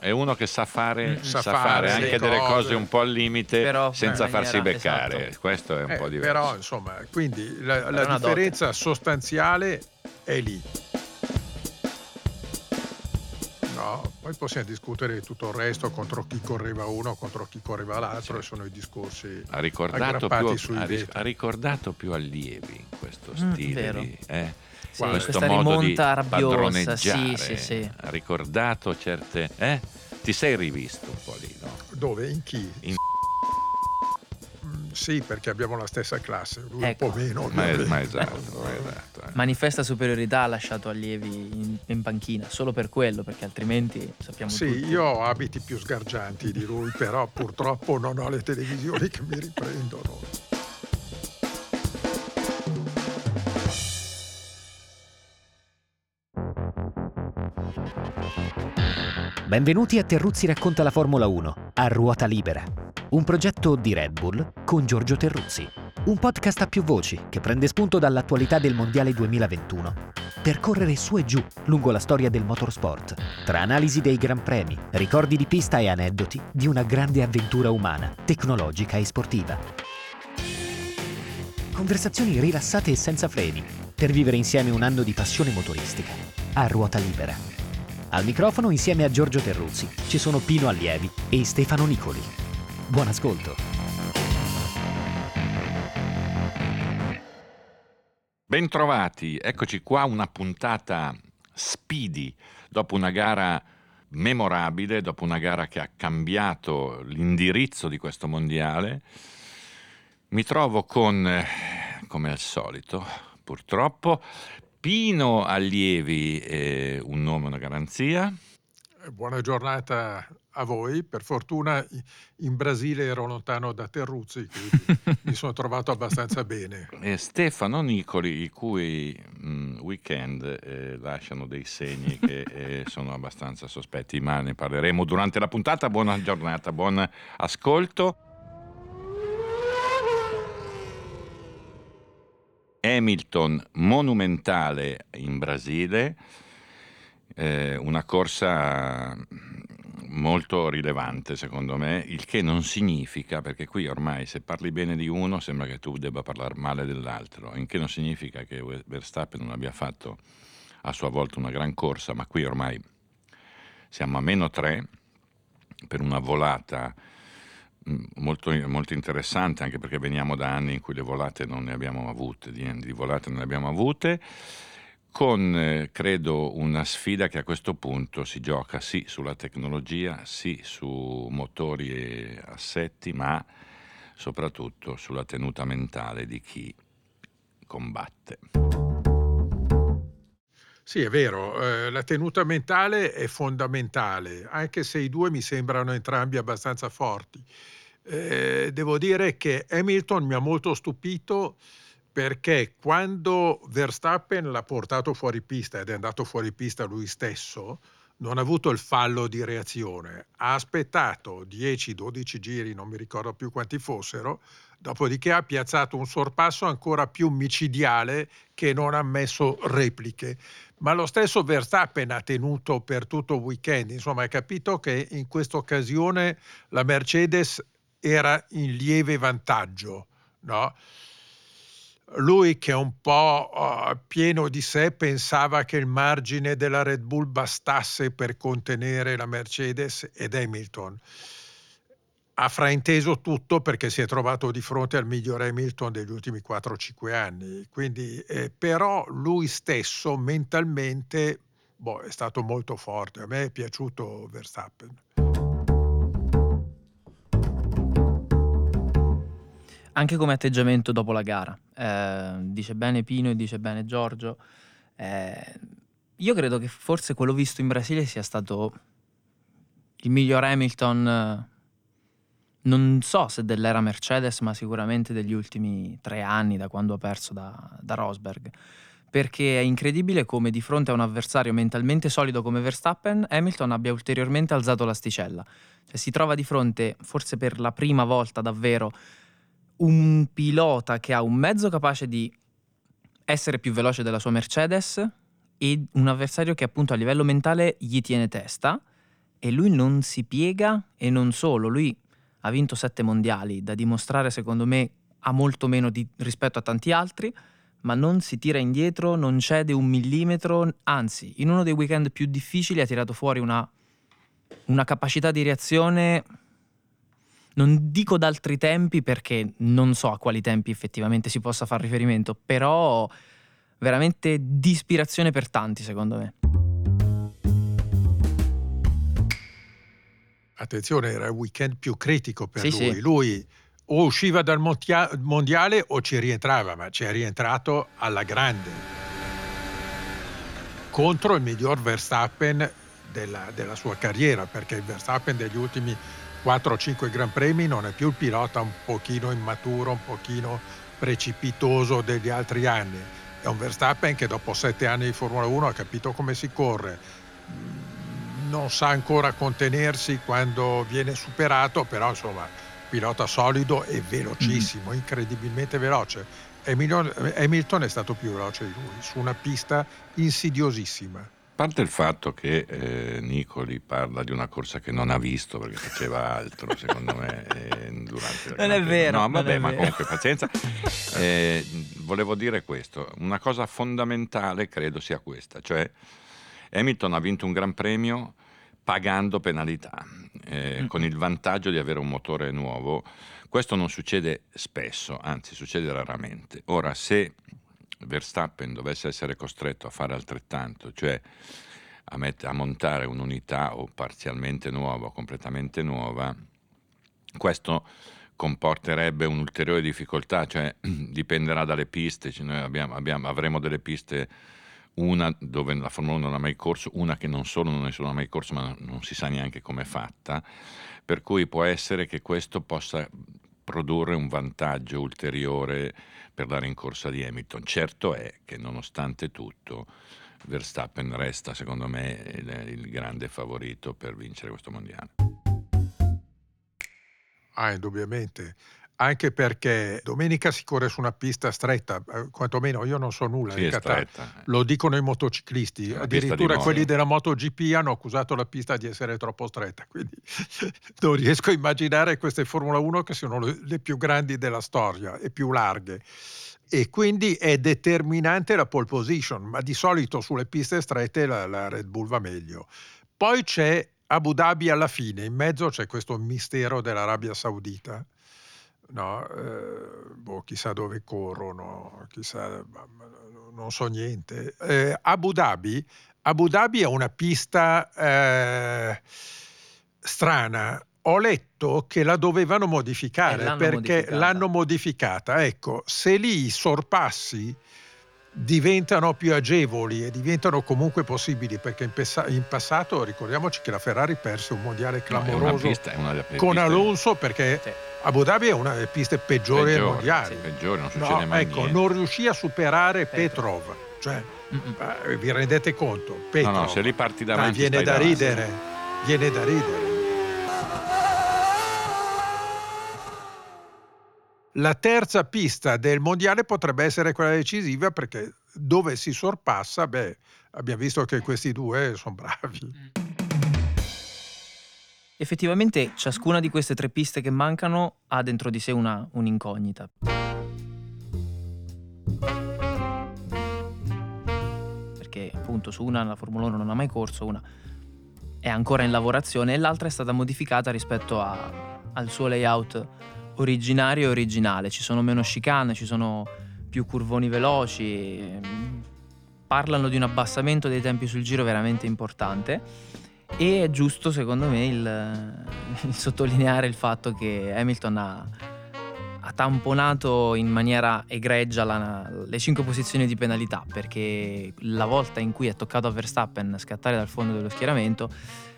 è uno che sa fare, Mm, sa sa fare fare anche le delle cose. cose un po' al limite Però senza farsi maniera- beccare. esatto. Questo è un Eh, po' diverso. però, insomma, quindi la, la una dote. differenza sostanziale è lì. No, poi possiamo discutere di tutto il resto contro chi correva uno, contro chi correva l'altro, e sono i discorsi ha ricordato, più, sui ha, ha ricordato più allievi in questo Mm, stile vero. di, eh, Sì, questo questa modo di rimonta rabbiosa, padroneggiare. sì, sì, sì. ha ricordato certe eh? ti sei rivisto un po' lì no? Dove? In chi? In- Mm, sì, perché abbiamo la stessa classe, lui Ecco. un po' meno. ma, ovviamente. ma esatto, ma esatto eh. Manifesta superiorità ha lasciato allievi in, in panchina, solo per quello, perché altrimenti sappiamo Sì, tutti. io ho abiti più sgargianti di lui, però purtroppo non ho le televisioni che mi riprendono. Benvenuti a Terruzzi racconta la Formula 1 a ruota libera. Un progetto di Red Bull con Giorgio Terruzzi. Un podcast a più voci che prende spunto dall'attualità del Mondiale 2021 per correre su e giù lungo la storia del motorsport, tra analisi dei gran premi, ricordi di pista e aneddoti di una grande avventura umana, tecnologica e sportiva. Conversazioni rilassate e senza freni per vivere insieme un anno di passione motoristica a ruota libera. Al microfono insieme a Giorgio Terruzzi ci sono Pino Allievi e Stefano Nicoli. Buon ascolto. Bentrovati, eccoci qua una puntata speedy dopo una gara memorabile, dopo una gara che ha cambiato l'indirizzo di questo mondiale. Mi trovo con, eh, come al solito, purtroppo, Pino Allievi, eh, un nome, una garanzia. Buona giornata a voi. Per fortuna in Brasile ero lontano da Terruzzi, quindi mi sono trovato abbastanza bene. E Stefano Nicoli, i cui mm, weekend eh, lasciano dei segni che eh, sono abbastanza sospetti, ma ne parleremo durante la puntata. Buona giornata, buon ascolto. Hamilton monumentale in Brasile, eh, una corsa molto rilevante secondo me, il che non significa, perché qui ormai se parli bene di uno sembra che tu debba parlare male dell'altro, in che non significa che Verstappen non abbia fatto a sua volta una gran corsa, ma qui ormai siamo a meno 3 per una volata molto, molto interessante, anche perché veniamo da anni in cui le volate non ne abbiamo avute, di, di volate non ne abbiamo avute con eh, credo una sfida che a questo punto si gioca sì sulla tecnologia, sì su motori e assetti, ma soprattutto sulla tenuta mentale di chi combatte. Sì, è vero, eh, la tenuta mentale è fondamentale, anche se i due mi sembrano entrambi abbastanza forti. Eh, devo dire che Hamilton mi ha molto stupito perché quando Verstappen l'ha portato fuori pista ed è andato fuori pista lui stesso, non ha avuto il fallo di reazione, ha aspettato 10-12 giri, non mi ricordo più quanti fossero, dopodiché ha piazzato un sorpasso ancora più micidiale che non ha messo repliche. Ma lo stesso Verstappen ha tenuto per tutto il weekend, insomma ha capito che in questa occasione la Mercedes era in lieve vantaggio, no? Lui che è un po' uh, pieno di sé pensava che il margine della Red Bull bastasse per contenere la Mercedes ed Hamilton. Ha frainteso tutto perché si è trovato di fronte al miglior Hamilton degli ultimi 4-5 anni. Quindi, eh, però lui stesso mentalmente boh, è stato molto forte. A me è piaciuto Verstappen. Anche come atteggiamento dopo la gara. Eh, dice bene Pino e dice bene Giorgio. Eh, io credo che forse quello visto in Brasile sia stato il miglior Hamilton, non so se dell'era Mercedes, ma sicuramente degli ultimi tre anni, da quando ha perso da, da Rosberg. Perché è incredibile come di fronte a un avversario mentalmente solido come Verstappen, Hamilton abbia ulteriormente alzato l'asticella. Cioè, si trova di fronte, forse per la prima volta davvero, un pilota che ha un mezzo capace di essere più veloce della sua Mercedes e un avversario che appunto a livello mentale gli tiene testa e lui non si piega e non solo, lui ha vinto sette mondiali, da dimostrare secondo me ha molto meno di, rispetto a tanti altri, ma non si tira indietro, non cede un millimetro, anzi in uno dei weekend più difficili ha tirato fuori una, una capacità di reazione non dico d'altri tempi perché non so a quali tempi effettivamente si possa fare riferimento, però veramente di ispirazione per tanti secondo me. Attenzione, era il weekend più critico per Sì, lui. sì. Lui o usciva dal mondiale o ci rientrava, ma ci è rientrato alla grande. Contro il miglior Verstappen della, della sua carriera, perché il Verstappen degli ultimi 4-5 Gran Premi non è più il pilota un pochino immaturo, un pochino precipitoso degli altri anni. È un Verstappen che dopo sette anni di Formula 1 ha capito come si corre, non sa ancora contenersi quando viene superato, però insomma, pilota solido e velocissimo, Mm-hmm. incredibilmente veloce. Hamilton, Hamilton è stato più veloce di lui, su una pista insidiosissima. A parte il fatto che eh, Nicoli parla di una corsa che non ha visto perché faceva altro, secondo me, eh, durante la Non è vero, No, vabbè, ma vero. comunque pazienza. Eh, volevo dire questo, una cosa fondamentale credo sia questa, cioè Hamilton ha vinto un Gran Premio pagando penalità, eh, Mm. con il vantaggio di avere un motore nuovo. Questo non succede spesso, anzi succede raramente. Ora, se Verstappen dovesse essere costretto a fare altrettanto, cioè a, met- a montare un'unità o parzialmente nuova o completamente nuova, questo comporterebbe un'ulteriore difficoltà, cioè dipenderà dalle piste, cioè, noi abbiamo- abbiamo- avremo delle piste, una dove la Formula 1 non ha mai corso, una che non solo non è mai corso, ma non si sa neanche come è fatta, per cui può essere che questo possa produrre un vantaggio ulteriore per la rincorsa di Hamilton. Certo è che nonostante tutto Verstappen resta secondo me il, il grande favorito per vincere questo mondiale. Ah, indubbiamente. Anche perché domenica si corre su una pista stretta, eh, quantomeno io non so nulla Sì, di Qatar. stretta. Lo dicono i motociclisti, addirittura quelli della MotoGP hanno accusato la pista di essere troppo stretta, quindi non riesco a immaginare queste Formula 1 che sono le le più grandi della storia e più larghe. E quindi è determinante la pole position, ma di solito sulle piste strette la, la Red Bull va meglio. Poi c'è Abu Dhabi alla fine, in mezzo c'è questo mistero dell'Arabia Saudita. No, eh, boh, chissà dove corrono, chissà, non so niente. Eh, Abu Dhabi, Abu Dhabi è una pista eh, strana. Ho letto che la dovevano modificare Eh, l'hanno perché modificata. l'hanno modificata. Ecco, se lì i sorpassi diventano più agevoli e diventano comunque possibili, perché in, pessa- in passato ricordiamoci che la Ferrari perse un mondiale No, clamoroso pista, una delle con Alonso perché Sì. Abu Dhabi è una delle piste peggiori del peggiori, mondiale. sì, peggiori, non succede No, mai ecco, niente. non riuscì a superare Petrov. Petrov. Cioè, Mm-mm. eh, vi rendete conto? No, Petrov. no, se lì parti Dai, davanti viene stai da davanti. ridere. Viene da ridere. La terza pista del mondiale potrebbe essere quella decisiva perché dove si sorpassa, beh, abbiamo visto che questi due sono bravi. Effettivamente ciascuna di queste tre piste che mancano ha dentro di sé una, un'incognita. Perché appunto su una la Formula 1 non ha mai corso, una è ancora in lavorazione e l'altra è stata modificata rispetto a- al suo layout originario e originale. Ci sono meno chicane, ci sono più curvoni veloci, ehm, parlano di un abbassamento dei tempi sul giro veramente importante e è giusto secondo me il, il sottolineare il fatto che Hamilton ha, ha tamponato in maniera egregia la- le cinque posizioni di penalità perché la volta in cui è toccato a Verstappen scattare dal fondo dello schieramento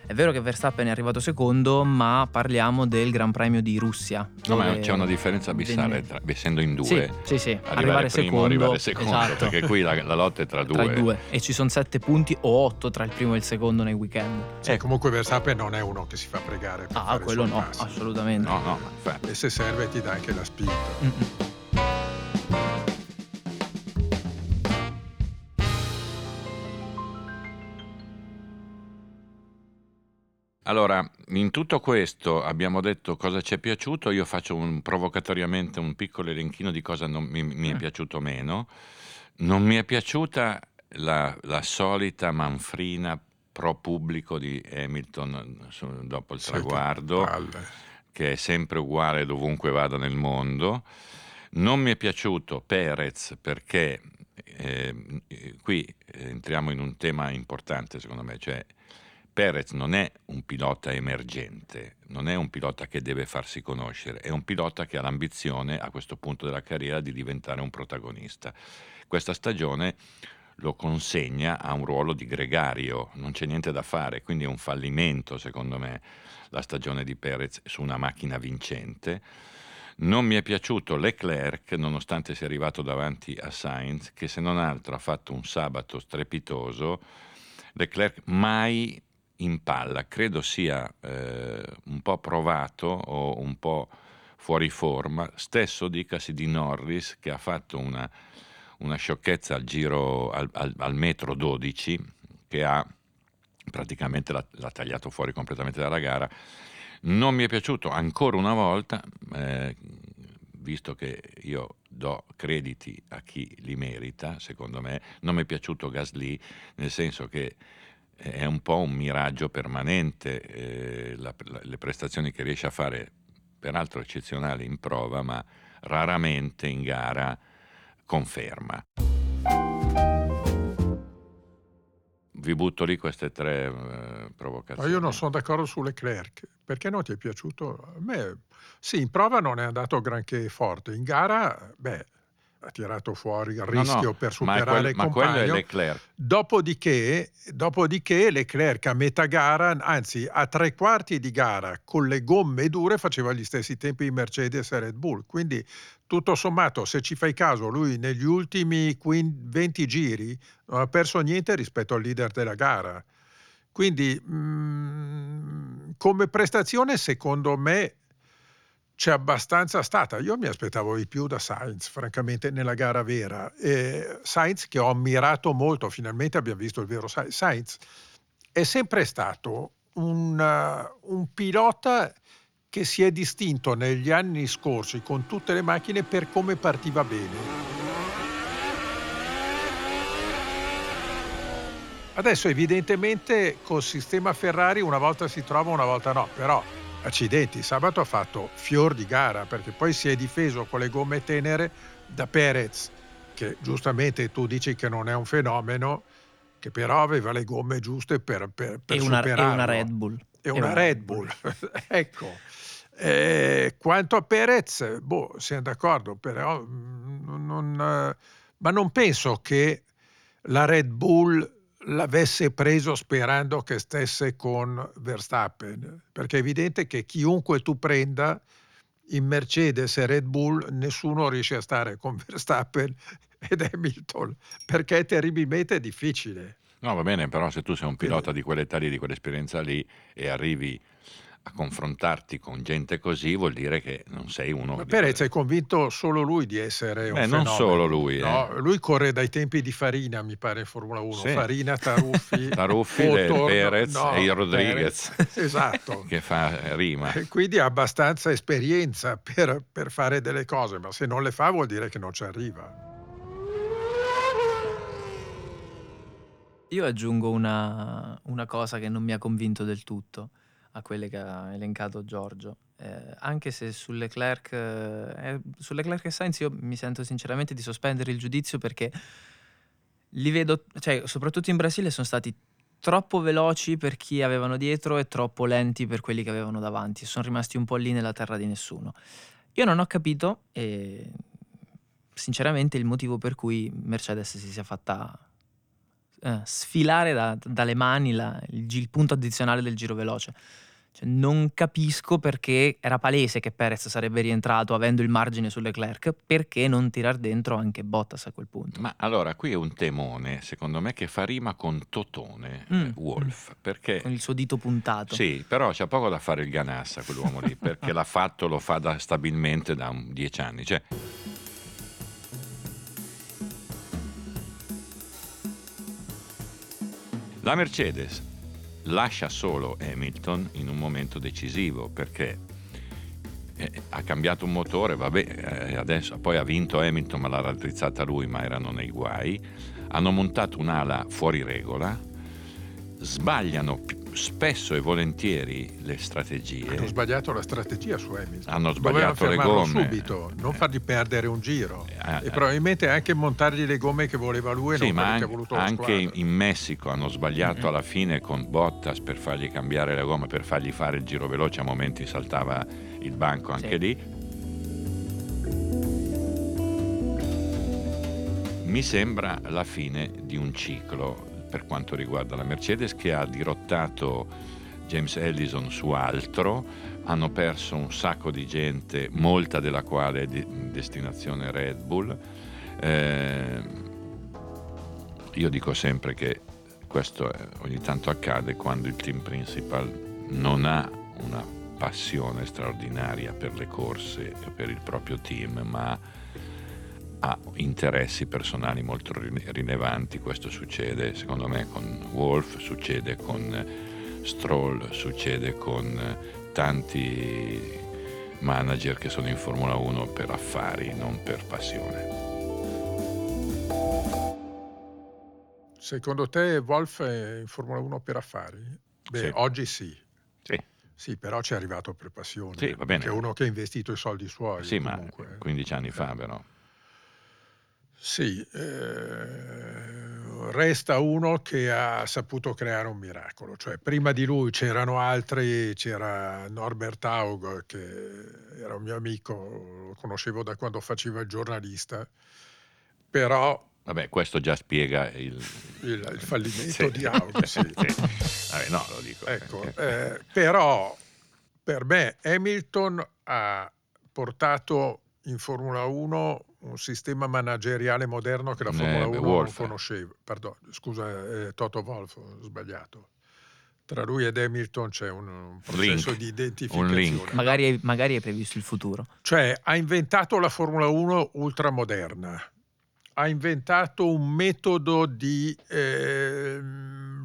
è vero che Verstappen è arrivato secondo ma parliamo del Gran Premio di Russia No, ma c'è una differenza abissale, tra- essendo in due. sì, sì, sì, Arrivare, arrivare, primo, secondo, arrivare secondo, esatto, perché qui la, la lotta è tra due. tra i due e ci sono sette punti o otto tra il primo e il secondo nei weekend Sì, comunque Verstappen non è uno che si fa pregare per ah fare quello no sorpassi. assolutamente No, no, ma infatti. E se serve ti dà anche la spinta. Mm-mm. Allora, in tutto questo abbiamo detto cosa ci è piaciuto, io faccio un, provocatoriamente un piccolo elenchino di cosa non mi, mi è Eh. piaciuto meno. Non mi è piaciuta la, la solita manfrina pro pubblico di Hamilton su- dopo il traguardo, che è sempre uguale dovunque vada nel mondo. Non mi è piaciuto Perez perché eh, qui entriamo in un tema importante secondo me, cioè Perez non è un pilota emergente, non è un pilota che deve farsi conoscere, è un pilota che ha l'ambizione a questo punto della carriera di diventare un protagonista. Questa stagione lo consegna a un ruolo di gregario, non c'è niente da fare, quindi è un fallimento secondo me la stagione di Perez su una macchina vincente. Non mi è piaciuto Leclerc, nonostante sia arrivato davanti a Sainz, che se non altro ha fatto un sabato strepitoso. Leclerc mai in palla, credo sia eh, un po' provato o un po' fuori forma. Stesso dicasi di Norris, che ha fatto una, una sciocchezza al giro al, al- al metro 12, che ha praticamente l'ha, l'ha tagliato fuori completamente dalla gara. Non mi è piaciuto ancora una volta, eh, visto che io do crediti a chi li merita, secondo me, non mi è piaciuto Gasly, nel senso che è un po' un miraggio permanente, eh, la- la- le prestazioni che riesce a fare, peraltro eccezionali in prova, ma raramente in gara conferma. Vi butto lì queste tre eh, Ma provocazioni. io non sono d'accordo su Leclerc. Perché non ti è piaciuto? A me, sì, in prova non è andato granché forte. In gara, beh, ha tirato fuori il No, rischio no, per ma, è superare quel- il ma quello è compagno. Leclerc. Dopodiché, dopodiché Leclerc a metà gara, anzi a tre quarti di gara, con le gomme dure faceva gli stessi tempi di Mercedes e Red Bull. Quindi tutto sommato, se ci fai caso, lui negli ultimi 15 20 giri non ha perso niente rispetto al leader della gara. Quindi mm, come prestazione, secondo me, c'è abbastanza stata. Io mi aspettavo di più da Sainz, francamente, nella gara vera. E Sainz, che ho ammirato molto, finalmente abbiamo visto il vero Sainz. Sainz è sempre stato un, uh, un pilota che si è distinto negli anni scorsi con tutte le macchine per come partiva bene. Adesso evidentemente col sistema Ferrari una volta si trova, una volta no, però accidenti, sabato ha fatto fior di gara perché poi si è difeso con le gomme tenere da Perez, che giustamente tu dici che non è un fenomeno, che però aveva le gomme giuste per, per, per E una, e una Red Bull. È una Red Bull, ecco. Eh, quanto a Perez, boh, siamo d'accordo, però mm, non, eh, ma non penso che la Red Bull l'avesse preso sperando che stesse con Verstappen, perché è evidente che chiunque tu prenda in Mercedes e Red Bull, nessuno riesce a stare con Verstappen ed Hamilton, perché è terribilmente difficile. No, va bene, però se tu sei un pilota di quell'età lì, di quell'esperienza lì e arrivi a confrontarti con gente così, vuol dire che non sei uno Ma Perez è convinto solo lui di essere un Beh, non fenomeno. solo lui, eh. No, lui corre dai tempi di Farina, mi pare, in Formula 1. Sì. Farina, Taruffi, Taruffi, Motor, Perez no, e il Rodriguez. Perez, esatto. che fa rima. E Quindi ha abbastanza esperienza per, per fare delle cose, ma se non le fa vuol dire che non ci arriva. Io aggiungo una, una cosa che non mi ha convinto del tutto a quelle che ha elencato Giorgio. Eh, anche se su Leclerc, eh, su Leclerc e Sainz io mi sento sinceramente di sospendere il giudizio perché li vedo, cioè soprattutto in Brasile sono stati troppo veloci per chi avevano dietro e troppo lenti per quelli che avevano davanti. Sono rimasti un po' lì nella terra di nessuno. Io non ho capito, eh, sinceramente, il motivo per cui Mercedes si sia fatta eh, sfilare da- dalle mani la- il, il punto addizionale del giro veloce. Cioè, non capisco perché era palese che Perez sarebbe rientrato avendo il margine su Leclerc, perché non tirar dentro anche Bottas a quel punto. Ma allora, qui è un temone, secondo me, che fa rima con Totone, Mm, eh, Wolf, perché... Con il suo dito puntato. Sì, però c'è poco da fare il ganassa quell'uomo lì, perché l'ha fatto, lo fa da- stabilmente da un- dieci anni. Cioè, la Mercedes lascia solo Hamilton in un momento decisivo perché eh, ha cambiato un motore, vabbè, eh, adesso, poi ha vinto Hamilton ma l'ha raddrizzata lui, ma erano nei guai. Hanno montato un'ala fuori regola, sbagliano spesso e volentieri le strategie. Hanno sbagliato la strategia su Hamilton. Hanno sbagliato le gomme. subito, non fargli perdere un giro. Eh, e probabilmente anche montargli le gomme che voleva lui e sì, non ma che ha voluto anche in Messico hanno sbagliato mm-hmm. alla fine con Bottas per fargli cambiare le gomme, per fargli fare il giro veloce, a momenti saltava il banco anche sì. lì. Mi sembra la fine di un ciclo per quanto riguarda la Mercedes che ha dirottato James Ellison su altro, hanno perso un sacco di gente, molta della quale è di destinazione Red Bull. Eh, io dico sempre che questo ogni tanto accade quando il team principal non ha una passione straordinaria per le corse e per il proprio team, ma ha interessi personali molto rilevanti, questo succede secondo me con Wolf, succede con Stroll, succede con tanti manager che sono in Formula 1 per affari, non per passione. Secondo te Wolf è in Formula 1 per affari? Beh, sì. oggi sì. Sì. Sì, però ci è arrivato per passione. Sì, va bene. Che è uno che ha investito i soldi suoi. Sì, comunque. ma 15 anni fa però. Sì, eh, resta uno che ha saputo creare un miracolo, cioè prima di lui c'erano altri, c'era Norbert Haug che era un mio amico, lo conoscevo da quando faceva il giornalista, però... Vabbè, questo già spiega il, il, il fallimento sì. di Haug, sì. sì. Vabbè, no, lo dico. Ecco, eh, però per me Hamilton ha portato in Formula 1 un sistema manageriale moderno che la Formula 1 Wolf. non conosceva. Pardon, scusa, eh, Toto Wolf, ho sbagliato. Tra lui ed Hamilton c'è un, un processo link. di identificazione. Magari, magari hai previsto il futuro. Cioè, ha inventato la Formula 1 ultramoderna. Ha inventato un metodo di eh,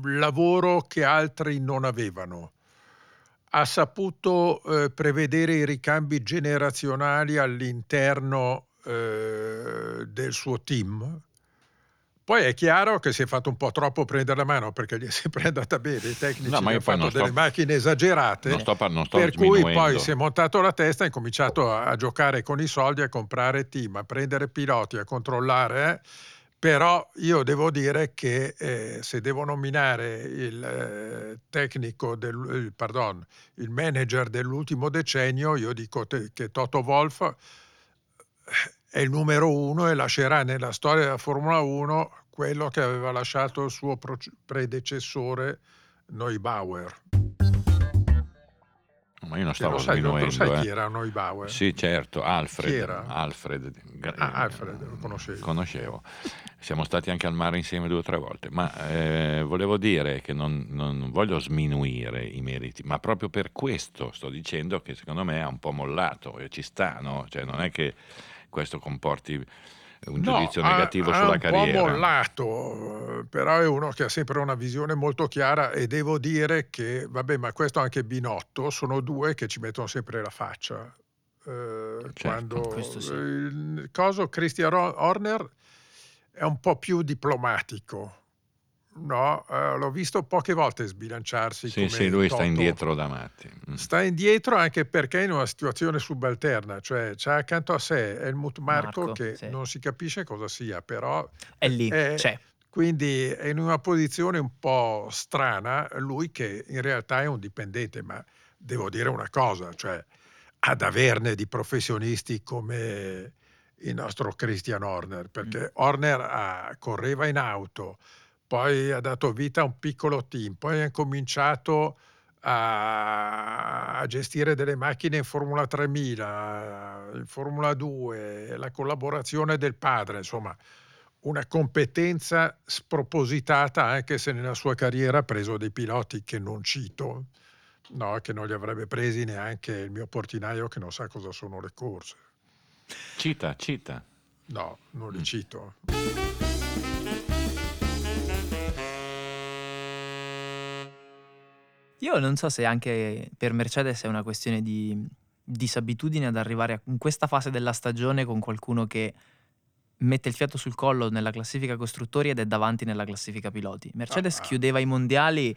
lavoro che altri non avevano ha saputo eh, prevedere i ricambi generazionali all'interno eh, del suo team. Poi è chiaro che si è fatto un po' troppo prendere la mano perché gli è sempre andata bene, i tecnici no, hanno fatto delle sto, macchine esagerate, non sto, non sto per cui poi si è montato la testa e ha cominciato a, a, giocare con i soldi, a comprare team, a prendere piloti, a controllare. Eh però io devo dire che eh, se devo nominare il eh, tecnico, del, il, pardon, il manager dell'ultimo decennio, io dico te, che Toto Wolf eh, è il numero uno e lascerà nella storia della Formula 1 quello che aveva lasciato il suo predecessore Neubauer. Ma io non stavo sai, sminuendo. sai eh. chi era Neubauer? Sì, certo, Alfred. Chi era? Alfred. Ah, Alfred, lo conoscevo. Conoscevo. Siamo stati anche al mare insieme due o tre volte, ma eh, volevo dire che non, non, voglio sminuire i meriti, ma proprio per questo sto dicendo che secondo me ha un po' mollato e ci sta, no? Cioè non è che questo comporti un no, giudizio negativo ha, sulla ha un carriera. po' mollato, però è uno che ha sempre una visione molto chiara e devo dire che, vabbè, ma questo anche Binotto, sono due che ci mettono sempre la faccia. Eh, certo, quando sì. il coso Christian Horner è un po' più diplomatico, No, uh, l'ho visto poche volte sbilanciarsi. Sì, sì, lui Toto. sta indietro da matti. Mm. Sta indietro anche perché è in una situazione subalterna, cioè c'è accanto a sé Helmut Marco, Marco che sì. non si capisce cosa sia, però è lì, è, c'è. Quindi è in una posizione un po' strana, lui che in realtà è un dipendente, ma devo dire una cosa, cioè ad averne di professionisti come il nostro Christian Horner, perché mm. Horner ah, correva in auto, poi ha dato vita a un piccolo team, poi ha cominciato a, gestire delle macchine in Formula 3000, in Formula 2, la collaborazione del padre, insomma una competenza spropositata anche se nella sua carriera ha preso dei piloti che non cito, no, che non li avrebbe presi neanche il mio portinaio che non sa cosa sono le corse. Cita, cita. No, non li mm. cito. Io non so se anche per Mercedes è una questione di disabitudine ad arrivare a- in questa fase della stagione con qualcuno che mette il fiato sul collo nella classifica costruttori ed è davanti nella classifica piloti. Mercedes Ah. chiudeva i mondiali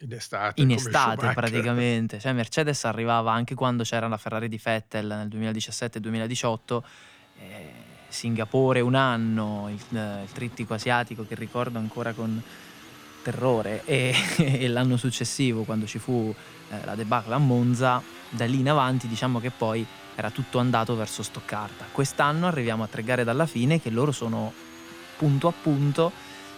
In estate. in estate praticamente, cioè Mercedes arrivava anche quando c'era la Ferrari di Vettel nel 2017-2018, eh, Singapore un anno, il, eh, il trittico asiatico che ricordo ancora con terrore e, e l'anno successivo quando ci fu eh, la debacle a Monza, da lì in avanti diciamo che poi era tutto andato verso Stoccarda. Quest'anno arriviamo a tre gare dalla fine che loro sono punto a punto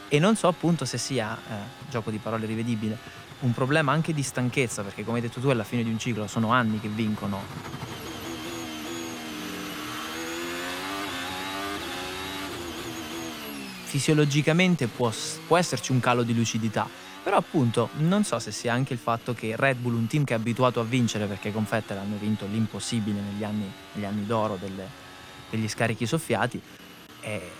e non so appunto se sia, eh, gioco di parole rivedibile, un problema anche di stanchezza, perché come hai detto tu alla fine di un ciclo sono anni che vincono. Fisiologicamente può, può esserci un calo di lucidità, però appunto non so se sia anche il fatto che Red Bull, un team che è abituato a vincere, perché con Vettel hanno vinto l'impossibile negli anni, negli anni d'oro delle- degli scarichi soffiati, eh,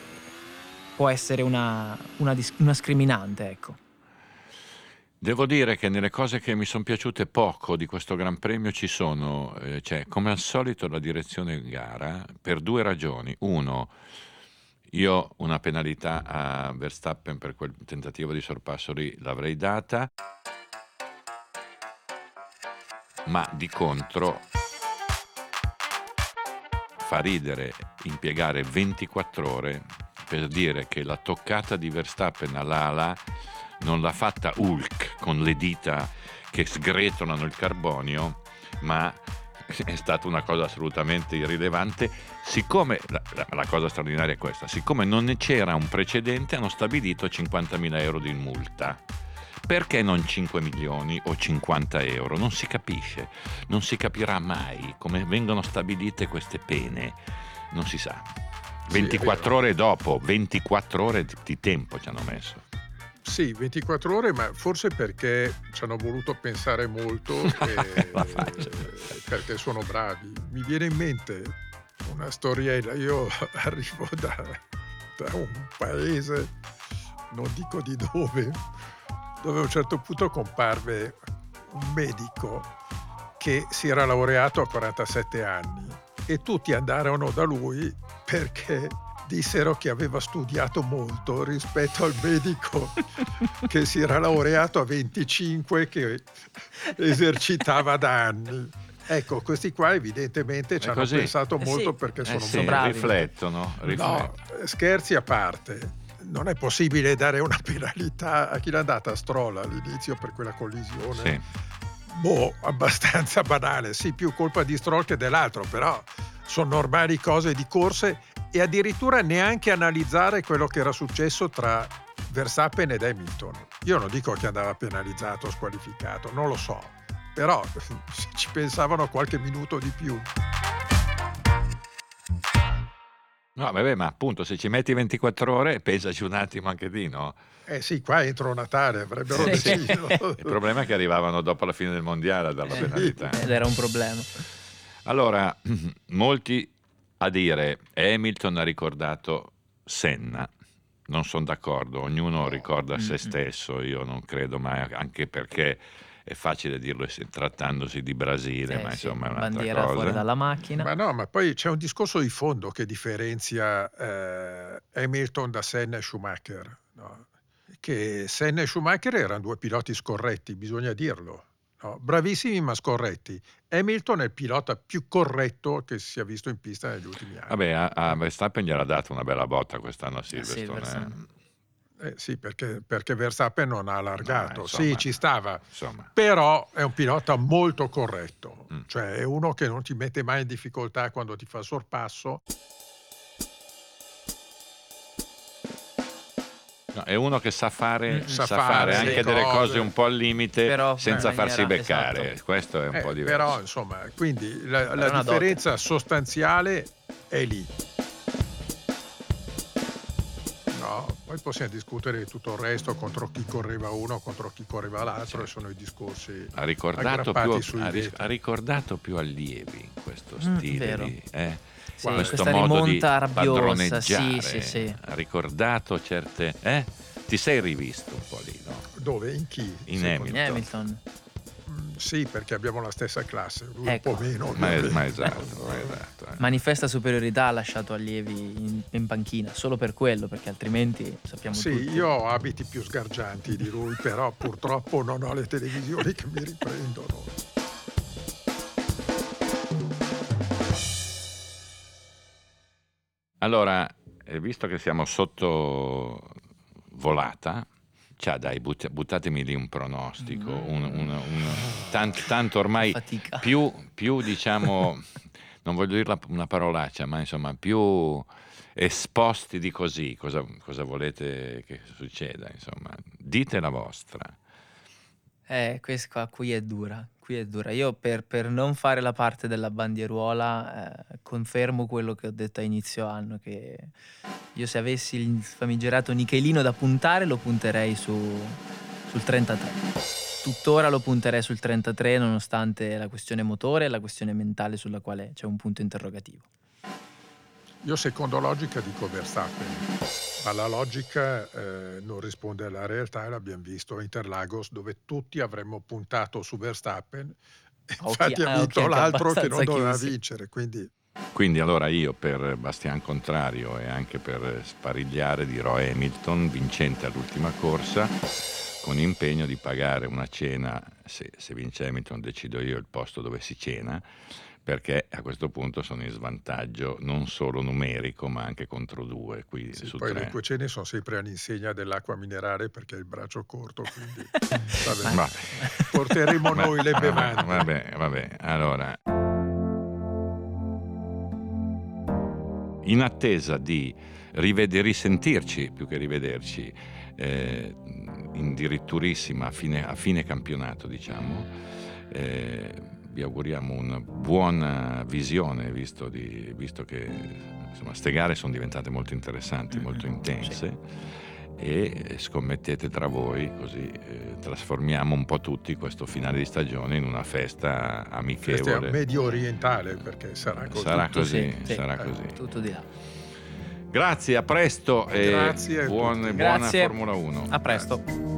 può essere una, una una scriminante, ecco. Devo dire che nelle cose che mi sono piaciute poco di questo Gran Premio ci sono, eh, cioè, come al solito, la direzione gara per due ragioni. Uno, io una penalità a Verstappen per quel tentativo di sorpasso lì l'avrei data, ma di contro fa ridere impiegare 24 ore per dire che la toccata di Verstappen all'ala non l'ha fatta Hulk con le dita che sgretolano il carbonio, ma è stata una cosa assolutamente irrilevante. Siccome la, la- cosa straordinaria è questa, siccome non ne c'era un precedente, hanno stabilito 50.000 euro di multa. Perché non 5 milioni o 50 euro? Non si capisce, non si capirà mai come vengono stabilite queste pene, non si sa. Sì, è 24 vero. ore dopo, 24 ore di tempo ci hanno messo. Sì, 24 ore, ma forse perché ci hanno voluto pensare molto e- perché sono bravi. Mi viene in mente una storiella. Io arrivo da, da un paese, non dico di dove, dove a un certo punto comparve un medico che si era laureato a 47 anni e tutti andarono da lui perché dissero che aveva studiato molto rispetto al medico che si era laureato a 25 che esercitava da anni. Ecco, questi qua evidentemente ci hanno pensato Eh molto sì. perché Eh sono sì, bravi. riflettono, No, riflettono. scherzi a parte, non è possibile dare una penalità a chi l'ha data a Stroll all'inizio per quella collisione. Sì. Boh, abbastanza banale, sì, più colpa di Stroll che dell'altro, però sono normali cose di corse e addirittura neanche analizzare quello che era successo tra Verstappen ed Hamilton. Io non dico che andava penalizzato o squalificato, non lo so, però se ci pensavano qualche minuto di più. No, vabbè, ma appunto se ci metti 24 ore, pensaci un attimo anche di, no? Eh sì, qua entro Natale, avrebbero Sì. deciso. Il problema è che arrivavano dopo la fine del mondiale a dare la penalità. Ed era un problema. Allora, molti a dire Hamilton ha ricordato Senna. Non sono d'accordo, ognuno ricorda se stesso, io non credo mai, anche perché è facile dirlo es- trattandosi di Brasile, Eh, ma sì, insomma è un'altra bandiera fuori cosa. dalla macchina. Ma no, ma poi c'è un discorso di fondo che differenzia eh, Hamilton da Senna e Schumacher. no? Che Senna e Schumacher erano due piloti scorretti, bisogna dirlo. No? Bravissimi ma scorretti. Hamilton è il pilota più corretto che si sia visto in pista negli ultimi anni. Vabbè, a, a Verstappen gli era data una bella botta quest'anno a Silverstone. Silverstone. eh. Eh, sì, perché, perché Verstappen non ha allargato. No, sì, insomma. ci stava. Insomma, Però è un pilota molto corretto, Mm. cioè è uno che non ti mette mai in difficoltà quando ti fa sorpasso. No, è uno che sa fare, sa sa fare fare anche le delle cose. cose un po' al limite Però senza farsi maniera- beccare. esatto. Questo è un Eh, po' diverso. però, insomma, quindi la, la differenza sostanziale è lì. Poi possiamo discutere di tutto il resto contro chi correva uno, contro chi correva l'altro, e sono i discorsi. ha ricordato, più, sui ha, ha ricordato più allievi questo Mm, stile vero. di, eh, Sì, Guarda, questo questa modo di rimonta rabbiosa. padroneggiare. Sì, sì, sì. ha ricordato certe eh? ti sei rivisto un po' lì no? Dove? In chi? In Hamilton. In Hamilton. Sì, perché abbiamo la stessa classe, lui Ecco. un po' meno. Ma, ovviamente. ma esatto, ma esatto. eh. Manifesta superiorità ha lasciato allievi in, in panchina, solo per quello, perché altrimenti sappiamo Sì, tutti. io ho abiti più sgargianti di lui, però purtroppo non ho le televisioni che mi riprendono. Allora, eh, visto che siamo sotto volata, cioè dai, but- buttatemi lì un pronostico, un, un- un- tant- tanto ormai più, più diciamo, non voglio dire una parolaccia, ma insomma più esposti di così, cosa, cosa volete che succeda, insomma, dite la vostra. Eh, questa qua, qui è dura, qui è dura. Io per, per non fare la parte della bandieruola eh, confermo quello che ho detto a inizio anno, che io se avessi il famigerato nichelino da puntare lo punterei su- sul 33. Tuttora lo punterei sul 33 nonostante la questione motore e la questione mentale sulla quale c'è un punto interrogativo. Io secondo logica dico Verstappen, ma la logica eh, non risponde alla realtà e l'abbiamo visto a Interlagos dove tutti avremmo puntato su Verstappen e infatti ha vinto l'altro che non doveva chiusi. vincere, quindi Quindi allora io per Bastian Contrario e anche per sparigliare dirò Hamilton vincente all'ultima corsa con impegno di pagare una cena, se, se vince Hamilton decido io il posto dove si cena, perché a questo punto sono in svantaggio non solo numerico ma anche contro due, qui sì, poi tre. le tue cene sono sempre all'insegna dell'acqua minerale perché hai il braccio corto, quindi vabbè, Ma- porteremo Ma- noi le bevande. Vabbè, vabbè, allora. In attesa di rivede- risentirci, più che rivederci, eh, in diritturissima a fine, a fine campionato, diciamo, eh, vi auguriamo una buona visione, visto, di- visto che insomma, ste gare sono diventate molto interessanti, molto Mhm, intense e scommettete tra voi così eh, trasformiamo un po' tutti questo finale di stagione in una festa Festa amichevole. medio orientale perché sarà così. Sarà Tutto così, sì, sì. sarà Eh, così. Tutto di là. Grazie, a presto e Grazie a buon- tutti. buona Grazie. Formula 1. A presto.